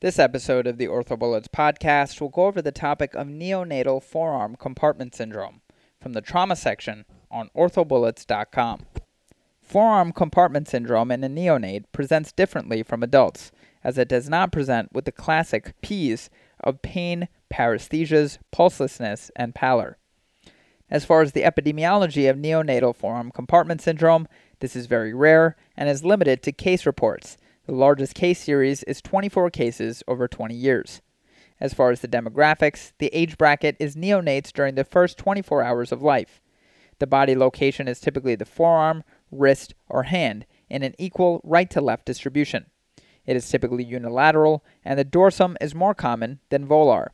This episode of the OrthoBullets podcast will go over the topic of neonatal forearm compartment syndrome from the trauma section on orthobullets.com. Forearm compartment syndrome in a neonate presents differently from adults, as it does not present with the classic P's of pain, paresthesias, pulselessness, and pallor. As far as the epidemiology of neonatal forearm compartment syndrome, this is very rare and is limited to case reports. The largest case series is 24 cases over 20 years. As far as the demographics, the age bracket is neonates during the first 24 hours of life. The body location is typically the forearm, wrist, or hand in an equal right to left distribution. It is typically unilateral, and the dorsum is more common than volar.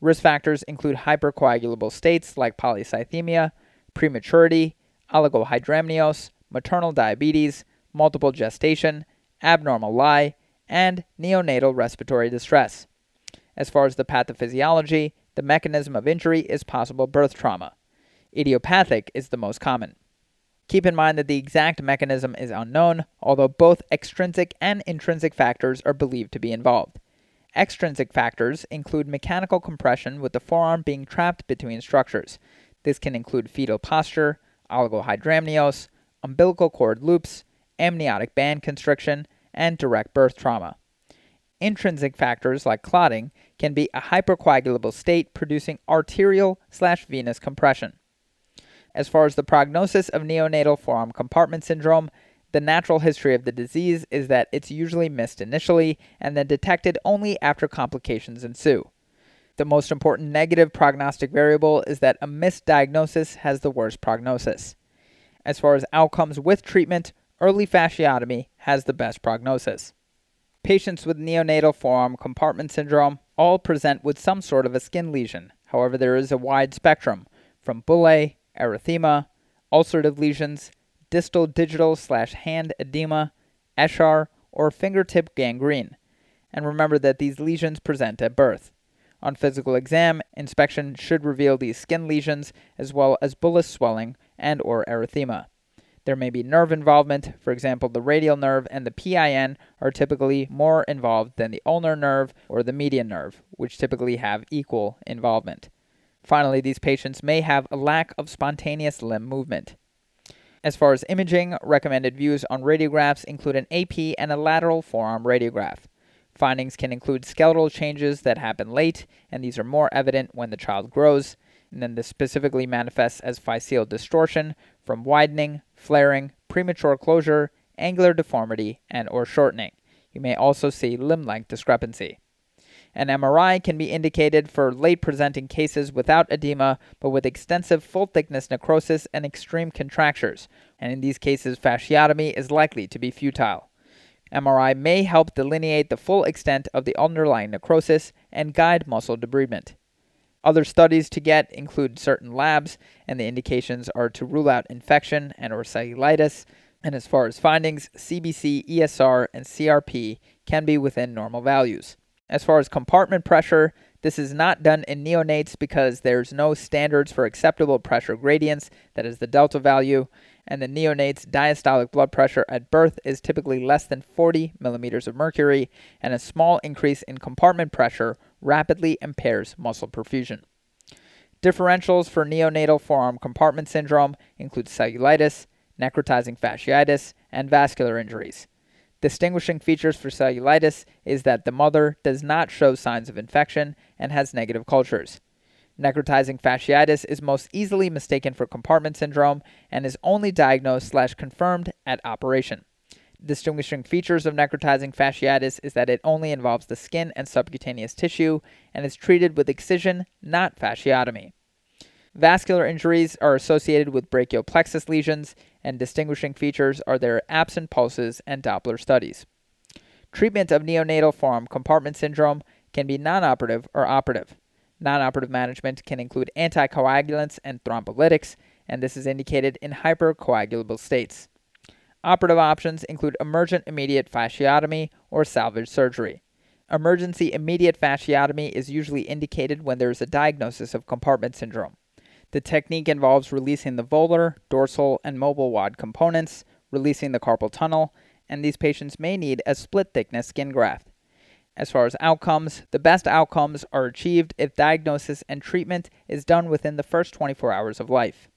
Risk factors include hypercoagulable states like polycythemia, prematurity, oligohydramnios, maternal diabetes, multiple gestation, abnormal lie, and neonatal respiratory distress. As far as the pathophysiology, the mechanism of injury is possible birth trauma. Idiopathic is the most common. Keep in mind that the exact mechanism is unknown, although both extrinsic and intrinsic factors are believed to be involved. Extrinsic factors include mechanical compression with the forearm being trapped between structures. This can include fetal posture, oligohydramnios, umbilical cord loops, amniotic band constriction, and direct birth trauma. Intrinsic factors like clotting can be a hypercoagulable state producing arterial slash venous compression. As far as the prognosis of neonatal forearm compartment syndrome, the natural history of the disease is that it's usually missed initially and then detected only after complications ensue. The most important negative prognostic variable is that a misdiagnosis has the worst prognosis. As far as outcomes with treatment, early fasciotomy has the best prognosis. Patients with neonatal forearm compartment syndrome all present with some sort of a skin lesion. However, there is a wide spectrum from bullae, erythema, ulcerative lesions, distal digital slash hand edema, eschar, or fingertip gangrene. And remember that these lesions present at birth. On physical exam, inspection should reveal these skin lesions as well as bullous swelling and or erythema. There may be nerve involvement, for example, the radial nerve and the PIN are typically more involved than the ulnar nerve or the median nerve, which typically have equal involvement. Finally, these patients may have a lack of spontaneous limb movement. As far as imaging, recommended views on radiographs include an AP and a lateral forearm radiograph. Findings can include skeletal changes that happen late, and these are more evident when the child grows. And then this specifically manifests as physeal distortion from widening, flaring, premature closure, angular deformity, and or shortening. You may also see limb length discrepancy. An MRI can be indicated for late presenting cases without edema but with extensive full thickness necrosis and extreme contractures, and in these cases, fasciotomy is likely to be futile. MRI may help delineate the full extent of the underlying necrosis and guide muscle debridement. Other studies to get include certain labs, and the indications are to rule out infection and or cellulitis. And as far as findings, CBC, ESR, and CRP can be within normal values. As far as compartment pressure, this is not done in neonates because there's no standards for acceptable pressure gradients, that is the delta value, and the neonate's diastolic blood pressure at birth is typically less than 40 millimeters of mercury, and a small increase in compartment pressure rapidly impairs muscle perfusion. Differentials for neonatal forearm compartment syndrome include cellulitis, necrotizing fasciitis, and vascular injuries. Distinguishing features for cellulitis is that the mother does not show signs of infection and has negative cultures. Necrotizing fasciitis is most easily mistaken for compartment syndrome and is only diagnosed slash confirmed at operation. Distinguishing features of necrotizing fasciitis is that it only involves the skin and subcutaneous tissue and is treated with excision, not fasciotomy. Vascular injuries are associated with brachial plexus lesions, and distinguishing features are their absent pulses and Doppler studies. Treatment of neonatal forearm compartment syndrome can be non operative or operative. Non operative management can include anticoagulants and thrombolytics, and this is indicated in hypercoagulable states. Operative options include emergent immediate fasciotomy or salvage surgery. Emergency immediate fasciotomy is usually indicated when there is a diagnosis of compartment syndrome. The technique involves releasing the volar, dorsal, and mobile wad components, releasing the carpal tunnel, and these patients may need a split thickness skin graft. as far as outcomes, the best outcomes are achieved if diagnosis and treatment is done within the first 24 hours of life.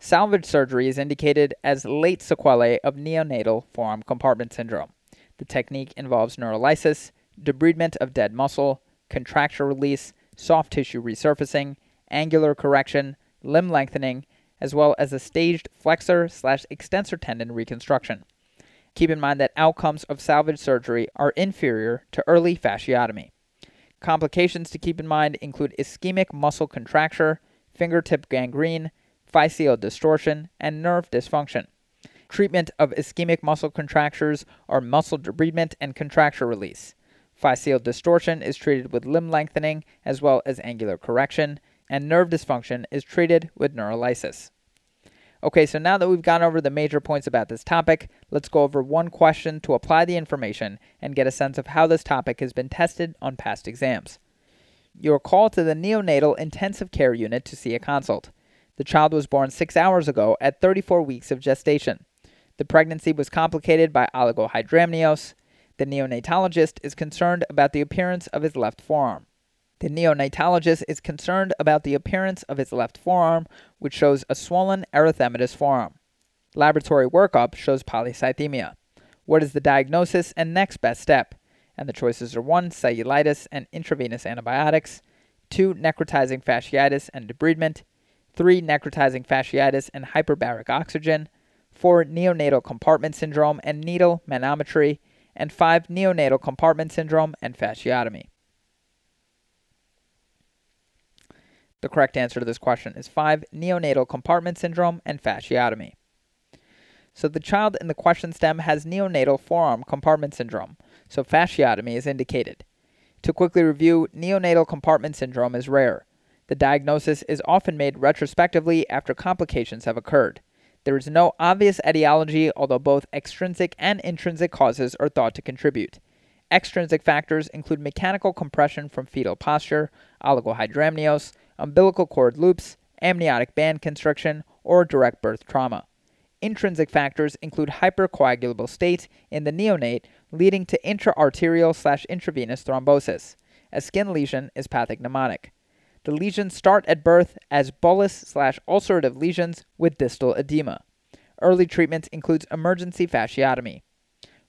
Salvage surgery is indicated as late sequelae of neonatal forearm compartment syndrome. The technique involves neurolysis, debridement of dead muscle, contracture release, soft tissue resurfacing, angular correction, limb lengthening, as well as a staged flexor slash extensor tendon reconstruction. Keep in mind that outcomes of salvage surgery are inferior to early fasciotomy. Complications to keep in mind include ischemic muscle contracture, fingertip gangrene, physeal distortion, and nerve dysfunction. Treatment of ischemic muscle contractures are muscle debridement and contracture release. Physeal distortion is treated with limb lengthening as well as angular correction, and nerve dysfunction is treated with neurolysis. Okay, so now that we've gone over the major points about this topic, let's go over one question to apply the information and get a sense of how this topic has been tested on past exams. You are called to the neonatal intensive care unit to see a consult. The child was born six hours ago at 34 weeks of gestation. The pregnancy was complicated by oligohydramnios. The neonatologist is concerned about the appearance of his left forearm. The neonatologist is concerned about the appearance of his left forearm, which shows a swollen erythematous forearm. Laboratory workup shows polycythemia. What is the diagnosis and next best step? And the choices are 1. Cellulitis and intravenous antibiotics, 2. Necrotizing fasciitis and debridement, 3. Necrotizing fasciitis and hyperbaric oxygen, 4. Neonatal compartment syndrome and needle manometry, and 5. Neonatal compartment syndrome and fasciotomy. The correct answer to this question is 5. Neonatal compartment syndrome and fasciotomy. So the child in the question stem has neonatal forearm compartment syndrome, so fasciotomy is indicated. To quickly review, neonatal compartment syndrome is rare. The diagnosis is often made retrospectively after complications have occurred. There is no obvious etiology, although both extrinsic and intrinsic causes are thought to contribute. Extrinsic factors include mechanical compression from fetal posture, oligohydramnios, umbilical cord loops, amniotic band constriction, or direct birth trauma. Intrinsic factors include hypercoagulable state in the neonate, leading to intraarterial slash intravenous thrombosis. A skin lesion is pathognomonic. The lesions start at birth as bullous slash ulcerative lesions with distal edema. Early treatment includes emergency fasciotomy.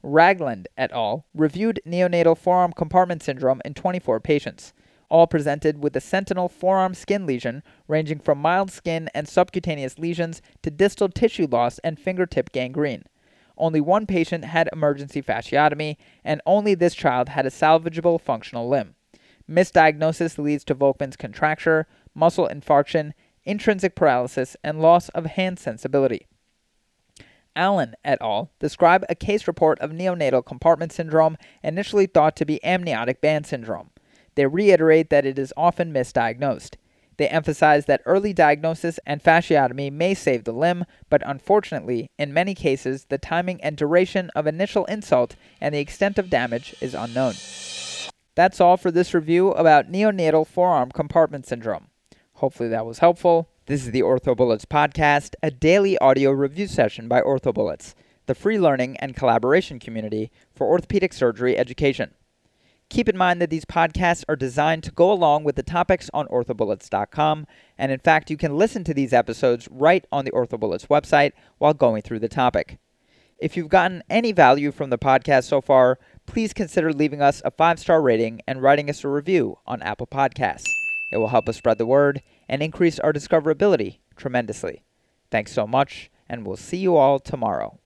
Ragland et al. reviewed neonatal forearm compartment syndrome in 24 patients all presented with a sentinel forearm skin lesion ranging from mild skin and subcutaneous lesions to distal tissue loss and fingertip gangrene. Only one patient had emergency fasciotomy, and only this child had a salvageable functional limb. Misdiagnosis leads to Volkmann's contracture, muscle infarction, intrinsic paralysis, and loss of hand sensibility. Allen et al. describe a case report of neonatal compartment syndrome initially thought to be amniotic band syndrome. They reiterate that it is often misdiagnosed. They emphasize that early diagnosis and fasciotomy may save the limb, but unfortunately, in many cases, the timing and duration of initial insult and the extent of damage is unknown. That's all for this review about neonatal forearm compartment syndrome. Hopefully, that was helpful. This is the OrthoBullets podcast, a daily audio review session by OrthoBullets, the free learning and collaboration community for orthopedic surgery education. Keep in mind that these podcasts are designed to go along with the topics on orthobullets.com, and in fact, you can listen to these episodes right on the OrthoBullets website while going through the topic. If you've gotten any value from the podcast so far, please consider leaving us a five star rating and writing us a review on Apple Podcasts. It will help us spread the word and increase our discoverability tremendously. Thanks so much, and we'll see you all tomorrow.